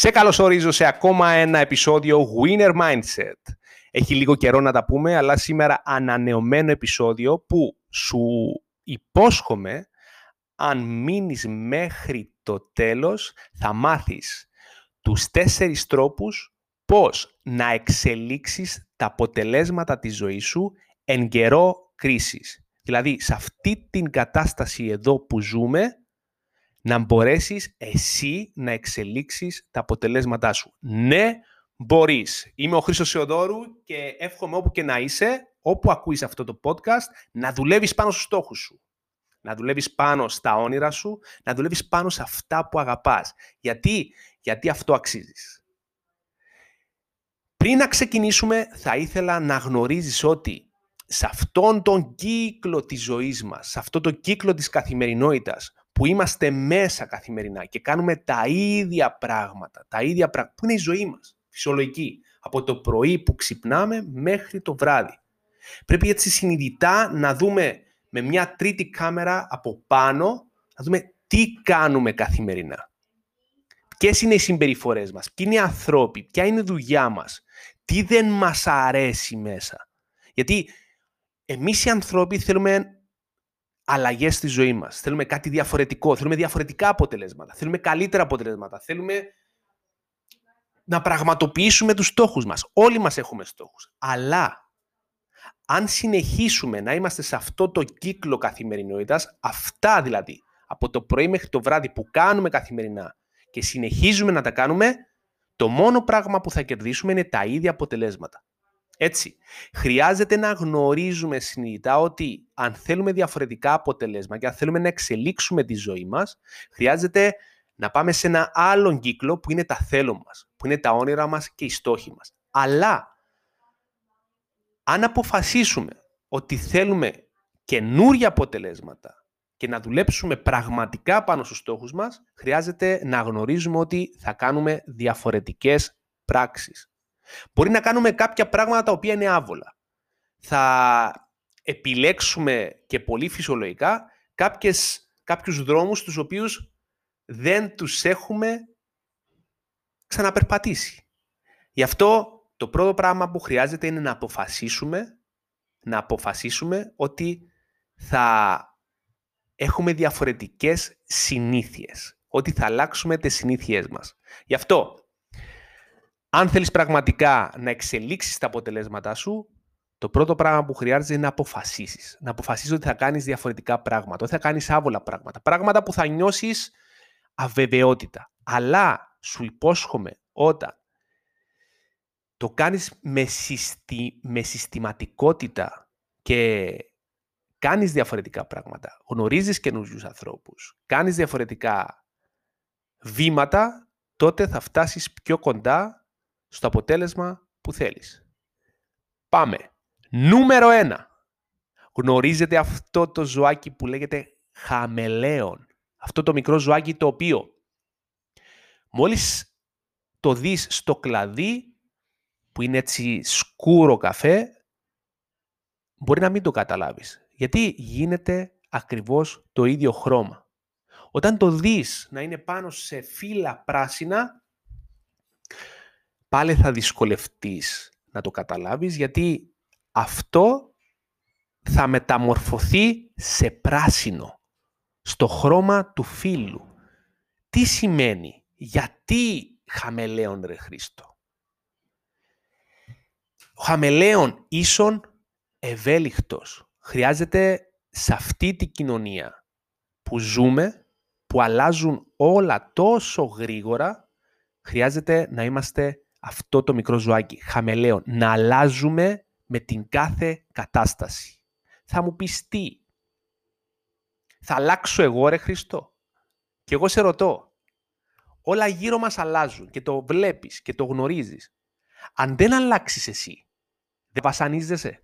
Σε καλωσορίζω σε ακόμα ένα επεισόδιο Winner Mindset. Έχει λίγο καιρό να τα πούμε, αλλά σήμερα ανανεωμένο επεισόδιο που σου υπόσχομαι αν μείνεις μέχρι το τέλος θα μάθεις τους τέσσερις τρόπους πώς να εξελίξεις τα αποτελέσματα της ζωής σου εν καιρό κρίσης. Δηλαδή, σε αυτή την κατάσταση εδώ που ζούμε, να μπορέσεις εσύ να εξελίξεις τα αποτελέσματά σου. Ναι, μπορείς. Είμαι ο Χρήστος Σεοδόρου και εύχομαι όπου και να είσαι, όπου ακούεις αυτό το podcast, να δουλεύεις πάνω στους στόχους σου. Να δουλεύεις πάνω στα όνειρα σου, να δουλεύεις πάνω σε αυτά που αγαπάς. Γιατί, Γιατί αυτό αξίζεις. Πριν να ξεκινήσουμε, θα ήθελα να γνωρίζεις ότι σε αυτόν τον κύκλο της ζωής μας, σε αυτόν τον κύκλο της καθημερινότητας, που είμαστε μέσα καθημερινά και κάνουμε τα ίδια πράγματα, τα ίδια πράγματα, που είναι η ζωή μας, φυσιολογική, από το πρωί που ξυπνάμε μέχρι το βράδυ. Πρέπει έτσι συνειδητά να δούμε με μια τρίτη κάμερα από πάνω, να δούμε τι κάνουμε καθημερινά. Ποιες είναι οι συμπεριφορές μας, ποιοι είναι οι ανθρώποι, ποια είναι η δουλειά μας, τι δεν μας αρέσει μέσα. Γιατί εμείς οι άνθρωποι θέλουμε αλλαγές στη ζωή μας. Θέλουμε κάτι διαφορετικό, θέλουμε διαφορετικά αποτελέσματα, θέλουμε καλύτερα αποτελέσματα, θέλουμε να πραγματοποιήσουμε τους στόχους μας. Όλοι μας έχουμε στόχους. Αλλά αν συνεχίσουμε να είμαστε σε αυτό το κύκλο καθημερινότητας, αυτά δηλαδή, από το πρωί μέχρι το βράδυ που κάνουμε καθημερινά και συνεχίζουμε να τα κάνουμε, το μόνο πράγμα που θα κερδίσουμε είναι τα ίδια αποτελέσματα. Έτσι, χρειάζεται να γνωρίζουμε συνειδητά ότι αν θέλουμε διαφορετικά αποτελέσματα και αν θέλουμε να εξελίξουμε τη ζωή μας, χρειάζεται να πάμε σε ένα άλλον κύκλο που είναι τα θέλω μας, που είναι τα όνειρα μας και οι στόχοι μας. Αλλά, αν αποφασίσουμε ότι θέλουμε καινούρια αποτελέσματα και να δουλέψουμε πραγματικά πάνω στους στόχους μας, χρειάζεται να γνωρίζουμε ότι θα κάνουμε διαφορετικές πράξεις. Μπορεί να κάνουμε κάποια πράγματα τα οποία είναι άβολα. Θα επιλέξουμε και πολύ φυσιολογικά κάποιες, κάποιους δρόμους τους οποίους δεν τους έχουμε ξαναπερπατήσει. Γι' αυτό το πρώτο πράγμα που χρειάζεται είναι να αποφασίσουμε, να αποφασίσουμε ότι θα έχουμε διαφορετικές συνήθειες, ότι θα αλλάξουμε τις συνήθειές μας. Γι' αυτό αν θέλεις πραγματικά να εξελίξεις τα αποτελέσματά σου, το πρώτο πράγμα που χρειάζεται είναι να αποφασίσεις. Να αποφασίσεις ότι θα κάνεις διαφορετικά πράγματα, ότι θα κάνεις άβολα πράγματα. Πράγματα που θα νιώσεις αβεβαιότητα. Αλλά σου υπόσχομαι όταν το κάνεις με, με συστηματικότητα και κάνεις διαφορετικά πράγματα, γνωρίζεις καινούριους ανθρώπους, κάνεις διαφορετικά βήματα, τότε θα φτάσεις πιο κοντά στο αποτέλεσμα που θέλεις. Πάμε. Νούμερο 1. Γνωρίζετε αυτό το ζωάκι που λέγεται χαμελέον. Αυτό το μικρό ζωάκι το οποίο μόλις το δεις στο κλαδί που είναι έτσι σκούρο καφέ, μπορεί να μην το καταλάβεις. Γιατί γίνεται ακριβώς το ίδιο χρώμα. Όταν το δεις να είναι πάνω σε φύλλα πράσινα, πάλι θα δυσκολευτείς να το καταλάβεις γιατί αυτό θα μεταμορφωθεί σε πράσινο, στο χρώμα του φύλου. Τι σημαίνει, γιατί χαμελέον ρε Χρήστο; Ο χαμελέον ίσον ευέλικτος. Χρειάζεται σε αυτή τη κοινωνία που ζούμε, που αλλάζουν όλα τόσο γρήγορα, χρειάζεται να είμαστε αυτό το μικρό ζωάκι, χαμελέον, να αλλάζουμε με την κάθε κατάσταση. Θα μου πεις τι, θα αλλάξω εγώ ρε Χριστό. Και εγώ σε ρωτώ, όλα γύρω μας αλλάζουν και το βλέπεις και το γνωρίζεις. Αν δεν αλλάξεις εσύ, δεν βασανίζεσαι.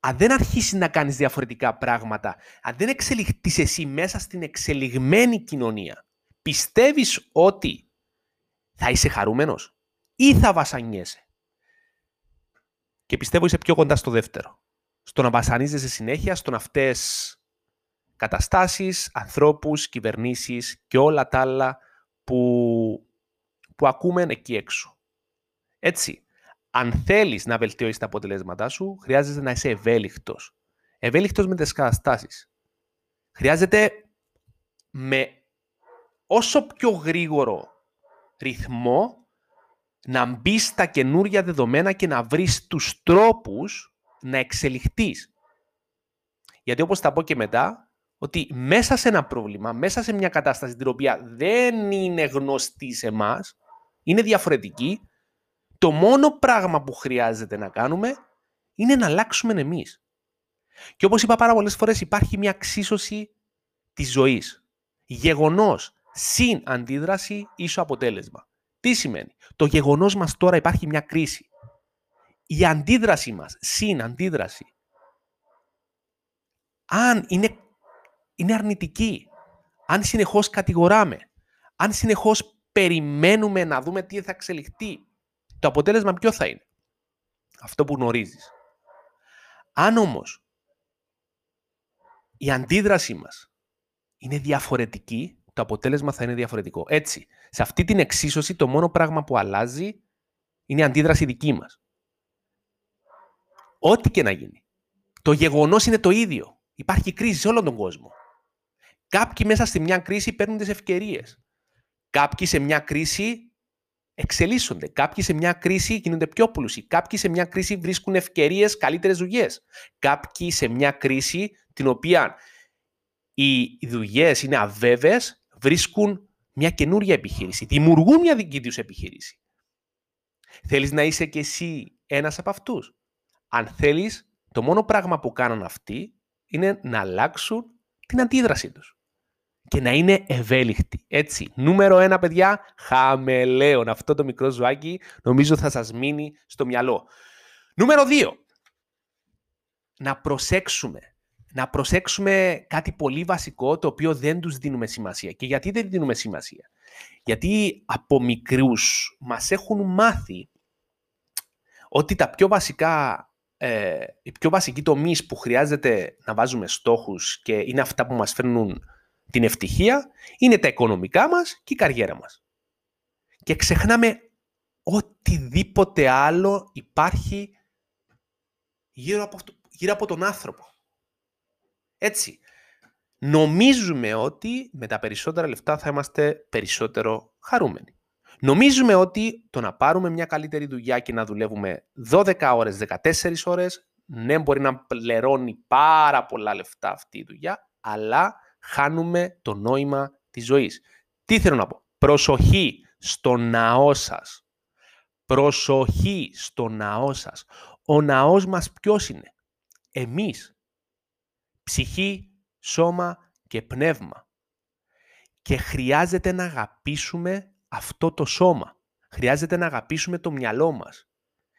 Αν δεν αρχίσεις να κάνεις διαφορετικά πράγματα, αν δεν εξελιχθείς εσύ μέσα στην εξελιγμένη κοινωνία, πιστεύεις ότι θα είσαι χαρούμενος ή θα βασανιέσαι; Και πιστεύω είσαι πιο κοντά στο δεύτερο. Στο να βασανίζεσαι συνέχεια, στο να φταίς καταστάσεις, ανθρώπους, κυβερνήσεις και όλα τα άλλα που που ακούμε εκεί έξω. Έτσι, αν θέλεις να βελτιώσεις τα αποτελέσματά σου, χρειάζεται να είσαι ευέλικτος. Ευέλικτος με τις καταστάσεις. Χρειάζεται με όσο πιο γρήγορο ρυθμό να μπει στα καινούρια δεδομένα και να βρεις τους τρόπους να εξελιχθείς. Γιατί όπως θα πω και μετά, ότι μέσα σε ένα πρόβλημα, μέσα σε μια κατάσταση την οποία δεν είναι γνωστή σε εμάς, είναι διαφορετική, το μόνο πράγμα που χρειάζεται να κάνουμε είναι να αλλάξουμε εμείς. Και όπως είπα πάρα πολλές φορές υπάρχει μια ξύσωση της ζωής. Γεγονός συν αντίδραση ίσο αποτέλεσμα. Τι σημαίνει; Το γεγονός μας τώρα υπάρχει μια κρίση. Η αντίδραση μας συν αντίδραση αν είναι, είναι αρνητική, αν συνεχώς κατηγοράμε, αν συνεχώς περιμένουμε να δούμε τι θα εξελιχθεί, το αποτέλεσμα ποιο θα είναι; Αυτό που γνωρίζεις. Αν όμως η αντίδρασή μας είναι διαφορετική, το αποτέλεσμα θα είναι διαφορετικό. Έτσι, σε αυτή την εξίσωση το μόνο πράγμα που αλλάζει είναι η αντίδραση δική μας. Ό,τι και να γίνει. Το γεγονός είναι το ίδιο. Υπάρχει κρίση σε όλο τον κόσμο. Κάποιοι μέσα στη μια κρίση παίρνουν τις ευκαιρίες. Κάποιοι σε μια κρίση εξελίσσονται. Κάποιοι σε μια κρίση γίνονται πιο πλούσιοι. Κάποιοι σε μια κρίση βρίσκουν ευκαιρίες, καλύτερες δουλειές. Κάποιοι σε μια κρίση την οποία οι δουλειές είναι αβέβαιες, βρίσκουν μια καινούρια επιχείρηση. Δημιουργούν μια δική τους επιχείρηση. Θέλεις να είσαι και εσύ ένας από αυτούς; Αν θέλεις, το μόνο πράγμα που κάνουν αυτοί είναι να αλλάξουν την αντίδρασή τους και να είναι ευέλικτοι. Έτσι, νούμερο ένα, παιδιά, χαμελέον. Αυτό το μικρό ζωάκι νομίζω θα σας μείνει στο μυαλό. Νούμερο δύο, να προσέξουμε. Να προσέξουμε κάτι πολύ βασικό το οποίο δεν τους δίνουμε σημασία. Και γιατί δεν δίνουμε σημασία; Γιατί από μικρούς μας έχουν μάθει ότι τα πιο βασικά ε, οι πιο βασικοί τομείς που χρειάζεται να βάζουμε στόχους και είναι αυτά που μας φέρνουν την ευτυχία, είναι τα οικονομικά μας και η καριέρα μας. Και ξεχνάμε οτιδήποτε άλλο υπάρχει γύρω από, γύρω από τον άνθρωπο. Έτσι, νομίζουμε ότι με τα περισσότερα λεφτά θα είμαστε περισσότερο χαρούμενοι. Νομίζουμε ότι το να πάρουμε μια καλύτερη δουλειά και να δουλεύουμε 12 ώρες, 14 ώρες, ναι, μπορεί να πληρώνει πάρα πολλά λεφτά αυτή η δουλειά, αλλά χάνουμε το νόημα της ζωής. Τι θέλω να πω; Προσοχή στο ναό σας. Προσοχή στο ναό σας. Ο ναός μας ποιος είναι; Εμείς. Ψυχή, σώμα και πνεύμα. Και χρειάζεται να αγαπήσουμε αυτό το σώμα. Χρειάζεται να αγαπήσουμε το μυαλό μας.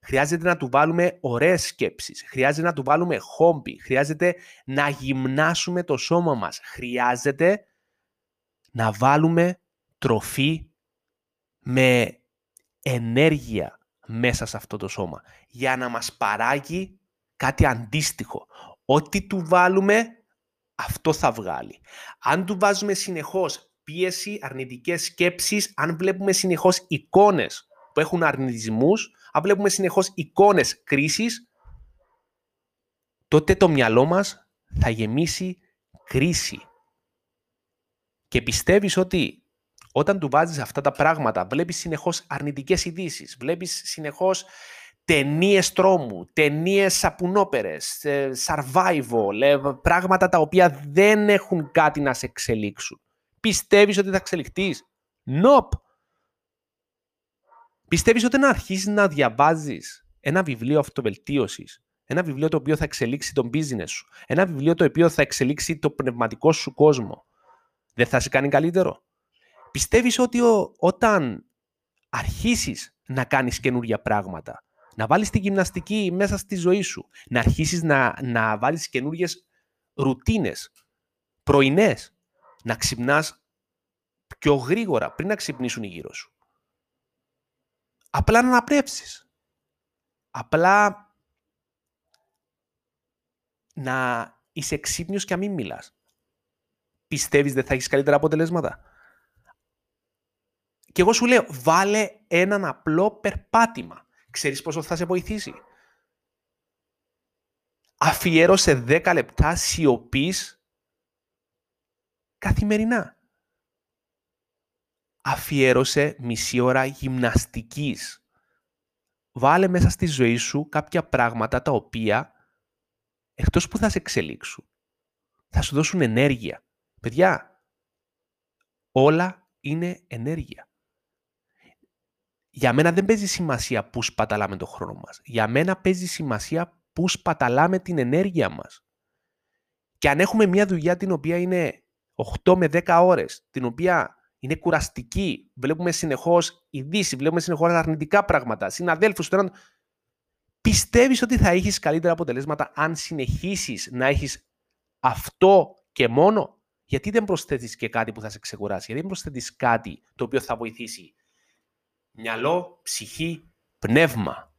Χρειάζεται να του βάλουμε ωραίες σκέψεις. Χρειάζεται να του βάλουμε χόμπι. Χρειάζεται να γυμνάσουμε το σώμα μας. Χρειάζεται να βάλουμε τροφή με ενέργεια μέσα σε αυτό το σώμα για να μας παράγει κάτι αντίστοιχο. Ό,τι του βάλουμε, αυτό θα βγάλει. Αν του βάζουμε συνεχώς πίεση, αρνητικές σκέψεις, αν βλέπουμε συνεχώς εικόνες που έχουν αρνητισμούς, αν βλέπουμε συνεχώς εικόνες κρίσης, τότε το μυαλό μας θα γεμίσει κρίση. Και πιστεύεις ότι όταν του βάζεις αυτά τα πράγματα, βλέπεις συνεχώς αρνητικές ειδήσεις, βλέπεις συνεχώς ταινίες τρόμου, ταινίες σαπουνόπερες, ε, survival, ε, πράγματα τα οποία δεν έχουν κάτι να σε εξελίξουν. Πιστεύεις ότι θα εξελιχθείς; Νοπ. Πιστεύεις ότι να αρχίσεις να διαβάζεις ένα βιβλίο αυτοβελτίωσης, ένα βιβλίο το οποίο θα εξελίξει τον business σου, ένα βιβλίο το οποίο θα εξελίξει το πνευματικό σου κόσμο, δεν θα σε κάνει καλύτερο; Πιστεύεις ότι όταν αρχίσεις να κάνεις καινούργια πράγματα, να βάλεις τη γυμναστική μέσα στη ζωή σου, να αρχίσεις να, να βάλεις καινούργιες ρουτίνες, πρωινές, να ξυπνάς πιο γρήγορα πριν να ξυπνήσουν οι γύρω σου. Απλά να αναπνεύσεις. Απλά να είσαι ξύπνιος και να μην μιλάς. Πιστεύεις δεν θα έχεις καλύτερα αποτελέσματα; Και εγώ σου λέω, βάλε έναν απλό περπάτημα. Ξέρεις πόσο θα σε βοηθήσει; Αφιέρωσε 10 λεπτά σιωπής καθημερινά. Αφιέρωσε μισή ώρα γυμναστικής. Βάλε μέσα στη ζωή σου κάποια πράγματα τα οποία, εκτός που θα σε εξελίξουν, θα σου δώσουν ενέργεια. Παιδιά, όλα είναι ενέργεια. Για μένα δεν παίζει σημασία πού σπαταλάμε το χρόνο μας. Για μένα παίζει σημασία πού σπαταλάμε την ενέργεια μας. Και αν έχουμε μια δουλειά την οποία είναι 8 με 10 ώρες, την οποία είναι κουραστική, βλέπουμε συνεχώς ειδήσει, βλέπουμε συνεχώς αρνητικά πράγματα, συναδέλφους, τώρα... πιστεύεις ότι θα έχεις καλύτερα αποτελέσματα αν συνεχίσεις να έχεις αυτό και μόνο; Γιατί δεν προσθέτεις και κάτι που θα σε ξεκουράσει, γιατί δεν προσθέτεις κάτι το οποίο θα βοηθήσει μυαλό, ψυχή, πνεύμα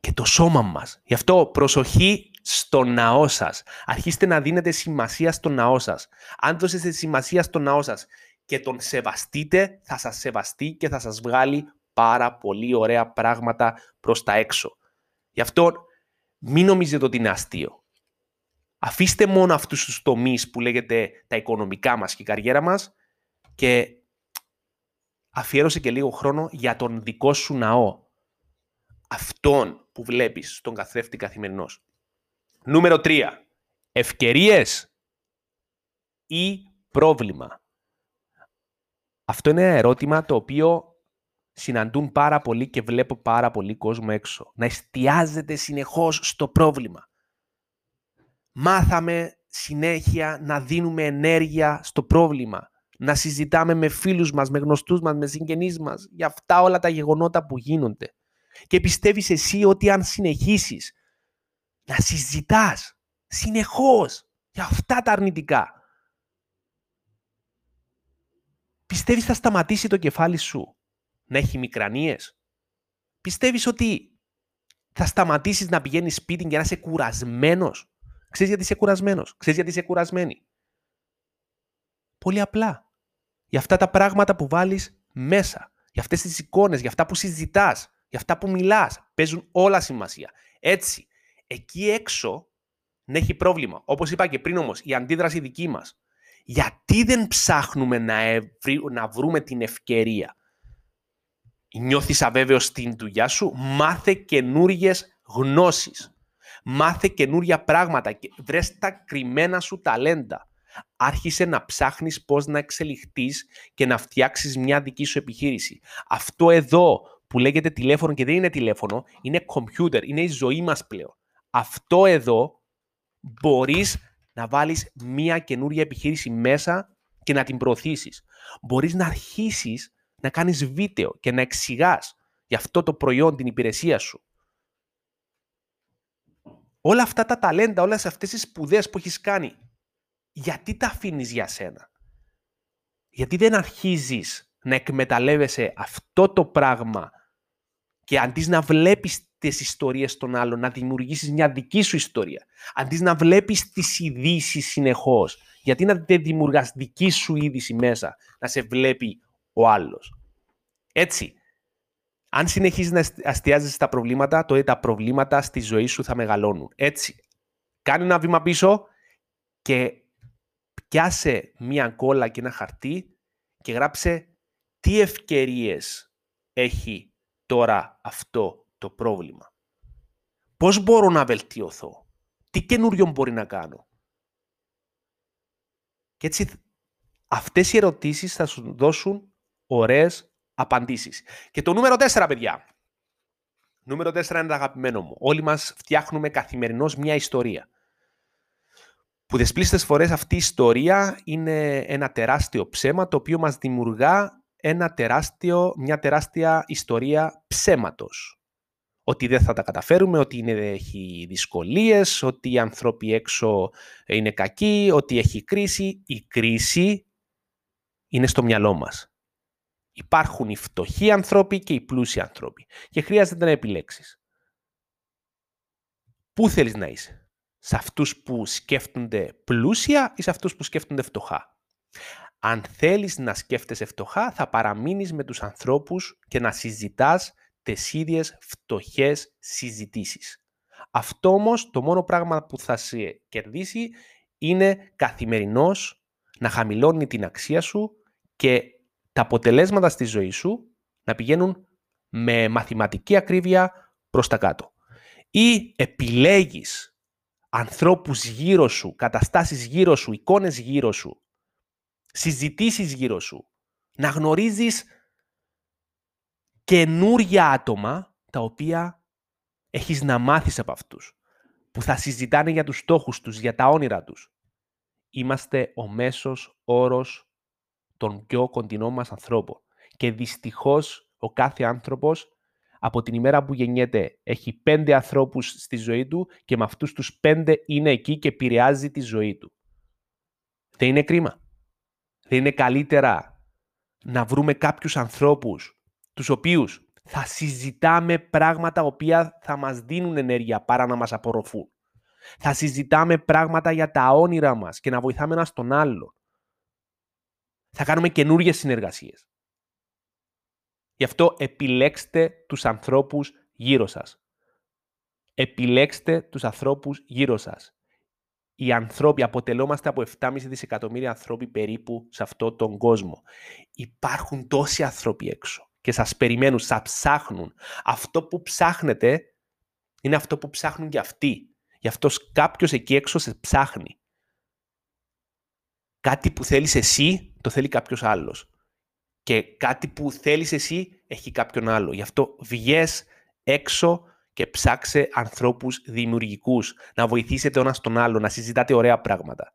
και το σώμα μας. Γι' αυτό προσοχή στο ναό σας. Αρχίστε να δίνετε σημασία στο ναό σας. Αν δώσετε σημασία στο ναό σας και τον σεβαστείτε, θα σας σεβαστεί και θα σας βγάλει πάρα πολύ ωραία πράγματα προς τα έξω. Γι' αυτό μην νομίζετε ότι είναι αστείο. Αφήστε μόνο αυτούς τους τομείς που λέγεται τα οικονομικά μας και η καριέρα μας και αφιέρωσε και λίγο χρόνο για τον δικό σου ναό. Αυτόν που βλέπεις στον καθρέφτη καθημερινός. Νούμερο 3. Ευκαιρίες ή πρόβλημα. Αυτό είναι ένα ερώτημα το οποίο συναντούν πάρα πολύ και βλέπω πάρα πολύ κόσμο έξω. Να εστιάζεται συνεχώς στο πρόβλημα. Μάθαμε συνέχεια να δίνουμε ενέργεια στο πρόβλημα να συζητάμε με φίλους μας, με γνωστούς μας, με συγγενείς μας για αυτά όλα τα γεγονότα που γίνονται. Και πιστεύεις εσύ ότι αν συνεχίσεις να συζητάς συνεχώς για αυτά τα αρνητικά, πιστεύεις θα σταματήσει το κεφάλι σου να έχει μικρανίες; Πιστεύεις ότι θα σταματήσεις να πηγαίνεις σπίτι για να είσαι κουρασμένος; Ξέρεις γιατί είσαι κουρασμένος; Ξέρεις γιατί είσαι κουρασμένη; Πολύ απλά για αυτά τα πράγματα που βάλεις μέσα, για αυτές τις εικόνες, για αυτά που συζητάς, για αυτά που μιλάς. Παίζουν όλα σημασία. Έτσι, εκεί έξω να έχει πρόβλημα. Όπως είπα και πριν όμως, η αντίδραση δική μας. Γιατί δεν ψάχνουμε να, να βρούμε την ευκαιρία; Νιώθεις αβέβαιος στην δουλειά σου, μάθε καινούριες γνώσεις. Μάθε καινούρια πράγματα και βρες τα κρυμμένα σου ταλέντα άρχισε να ψάχνεις πώς να εξελιχθείς και να φτιάξεις μια δική σου επιχείρηση. Αυτό εδώ που λέγεται τηλέφωνο και δεν είναι τηλέφωνο, είναι computer, είναι η ζωή μας πλέον. Αυτό εδώ μπορείς να βάλεις μια καινούρια επιχείρηση μέσα και να την προωθήσεις. Μπορείς να αρχίσεις να κάνεις βίντεο και να εξηγάς για αυτό το προϊόν, την υπηρεσία σου. Όλα αυτά τα ταλέντα, όλες αυτές τις σπουδές που έχεις κάνει, γιατί τα αφήνεις για σένα; Γιατί δεν αρχίζεις να εκμεταλλεύεσαι αυτό το πράγμα και αντί να βλέπεις τις ιστορίες των άλλων, να δημιουργήσεις μια δική σου ιστορία. Αντί να βλέπεις τις ειδήσει συνεχώς. Γιατί να δεν δημιουργάς δική σου είδηση μέσα, να σε βλέπει ο άλλος. Έτσι, αν συνεχίζεις να αστιάζεσαι στα προβλήματα, τότε τα προβλήματα στη ζωή σου θα μεγαλώνουν. Έτσι, κάνε ένα βήμα πίσω και πιάσε μία κόλλα και ένα χαρτί και γράψε τι ευκαιρίες έχει τώρα αυτό το πρόβλημα; Πώς μπορώ να βελτιωθώ; Τι καινούριο μπορεί να κάνω; Και έτσι αυτές οι ερωτήσεις θα σου δώσουν ωραίες απαντήσεις. Και το νούμερο 4, παιδιά. Νούμερο 4 είναι το αγαπημένο μου. Όλοι μας φτιάχνουμε καθημερινώς μια ιστορία που τις πλήστες φορές αυτή η ιστορία είναι ένα τεράστιο ψέμα το οποίο μας δημιουργά ένα τεράστιο, μια τεράστια ιστορία ψέματος. Ότι δεν θα τα καταφέρουμε, ότι είναι, έχει δυσκολίες, ότι οι άνθρωποι έξω είναι κακοί, ότι έχει κρίση. Η κρίση είναι στο μυαλό μας. Υπάρχουν οι φτωχοί άνθρωποι και οι πλούσιοι άνθρωποι και χρειάζεται να επιλέξεις. Πού θέλεις να είσαι; Σε αυτούς που σκέφτονται πλούσια ή σε αυτούς που σκέφτονται φτωχά. Αν θέλεις να σκέφτεσαι φτωχά, θα παραμείνεις με τους ανθρώπους και να συζητάς τις ίδιες φτωχές συζητήσεις. Αυτό όμως το μόνο πράγμα που θα σε κερδίσει είναι καθημερινός να χαμηλώνει την αξία σου και τα αποτελέσματα στη ζωή σου να πηγαίνουν με μαθηματική ακρίβεια προς τα κάτω. Ή επιλέγεις ανθρώπους γύρω σου, καταστάσεις γύρω σου, εικόνες γύρω σου, συζητήσεις γύρω σου, να γνωρίζεις καινούρια άτομα τα οποία έχεις να μάθεις από αυτούς, που θα συζητάνε για τους στόχους τους, για τα όνειρα τους. Είμαστε ο μέσος όρος των πιο κοντινών μας ανθρώπων. Και δυστυχώς ο κάθε άνθρωπος από την ημέρα που γεννιέται έχει πέντε ανθρώπους στη ζωή του και με αυτούς τους πέντε είναι εκεί και επηρεάζει τη ζωή του. Δεν είναι κρίμα. Δεν είναι καλύτερα να βρούμε κάποιους ανθρώπους τους οποίους θα συζητάμε πράγματα οποία θα μας δίνουν ενέργεια παρά να μας απορροφούν. Θα συζητάμε πράγματα για τα όνειρα μας και να βοηθάμε ένα τον άλλο. Θα κάνουμε καινούργιες συνεργασίες. Γι' αυτό επιλέξτε τους ανθρώπους γύρω σας. Επιλέξτε τους ανθρώπους γύρω σας. Οι ανθρώποι αποτελόμαστε από 7,5 δισεκατομμύρια ανθρώποι περίπου σε αυτόν τον κόσμο. Υπάρχουν τόσοι άνθρωποι έξω και σας περιμένουν, σας ψάχνουν. Αυτό που ψάχνετε είναι αυτό που ψάχνουν και αυτοί. Γι' αυτό κάποιος εκεί έξω σε ψάχνει. Κάτι που θέλεις εσύ, το θέλει κάποιος άλλος. Και κάτι που θέλεις εσύ, έχει κάποιον άλλο. Γι' αυτό βγες έξω και ψάξε ανθρώπους δημιουργικούς. Να βοηθήσετε ο ένας τον άλλο, να συζητάτε ωραία πράγματα.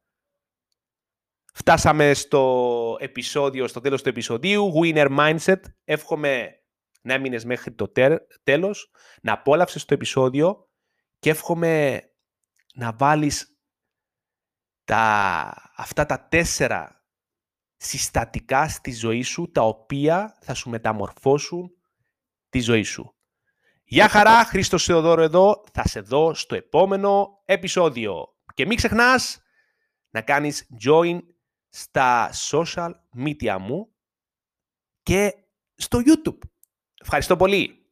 Φτάσαμε στο επεισόδιο, στο τέλος του επεισοδίου. Winner Mindset. Εύχομαι να έμεινες μέχρι το τέλος, να απόλαυσες το επεισόδιο και εύχομαι να βάλεις τα, αυτά τα τέσσερα συστατικά στη ζωή σου, τα οποία θα σου μεταμορφώσουν τη ζωή σου. Γεια χαρά, Χρήστος Θεοδόρο εδώ, θα σε δω στο επόμενο επεισόδιο. Και μην ξεχνάς να κάνεις join στα social media μου και στο YouTube. Ευχαριστώ πολύ.